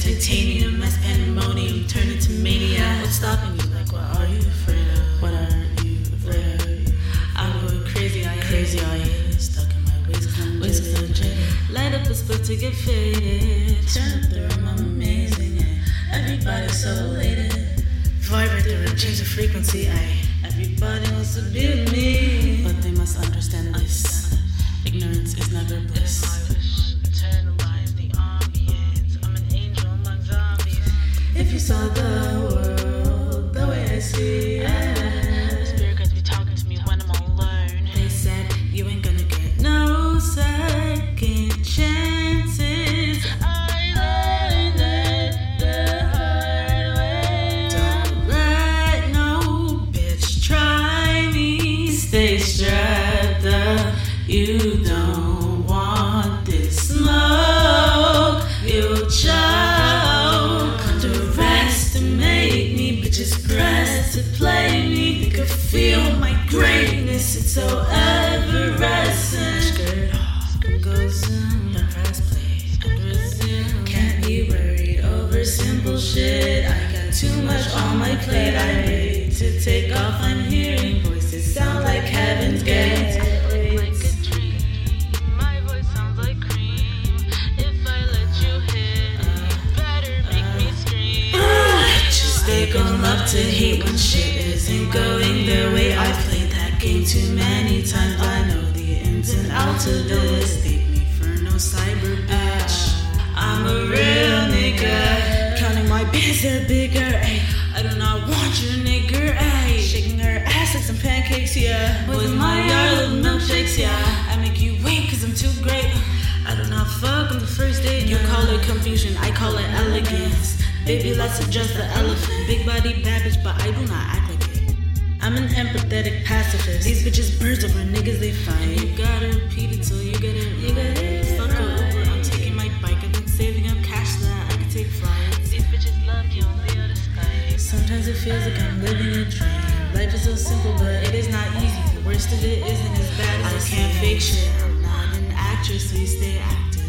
titanium as pandemonium turn into mania. What's stopping you? Like, what are you afraid of? What are you afraid of? I'm going crazy, I crazy, I hate Stuck in my waist, waist conjecture. Light up a split to get faded. Turn up the room, I'm amazing. Yeah. Everybody's so elated. Vibrate the room, change the frequency. I. Everybody wants to be with me, but they must understand this. Ignorance is never bliss. Saw the world the way I see it, Spirit be talking to me when I'm alone. they said you ain't gonna get no second chances. I learned the hard way. Don't let no bitch try me. Stay strapped up. You don't Me. Press to play me. They could feel my greatness. It's so effervescent. Skirt goes in. The press play. Can't be worried over simple shit. I got too much on my plate. I'm ready to take off. I'm hearing They love to hate when shit isn't going their way. I played that game too many times. I know the ins and outs of this. Take me for no cyber bitch. I'm a real nigga. Counting my bands that bigger. Ay. I do not want your nigger. Ay. Shaking her ass like some pancakes, yeah. With my yard little milkshakes, yeah. I make you wait cause I'm too great. I do not fuck on the first date. You call it confusion, I call it elegance. Baby, let's adjust the elephant. Big body bad bitch, but I do not act like it. I'm an empathetic pacifist. These bitches birds over niggas they find. You gotta repeat it till you get it. You get it. Fuck a Uber, I'm taking my bike. I've been saving up cash that I can take flights. These bitches love you on the other sky. Sometimes it feels like I'm living a dream. Life is so simple, but it is not easy. The worst of it isn't as bad as I can't fake shit. I'm not an actress, so you stay active.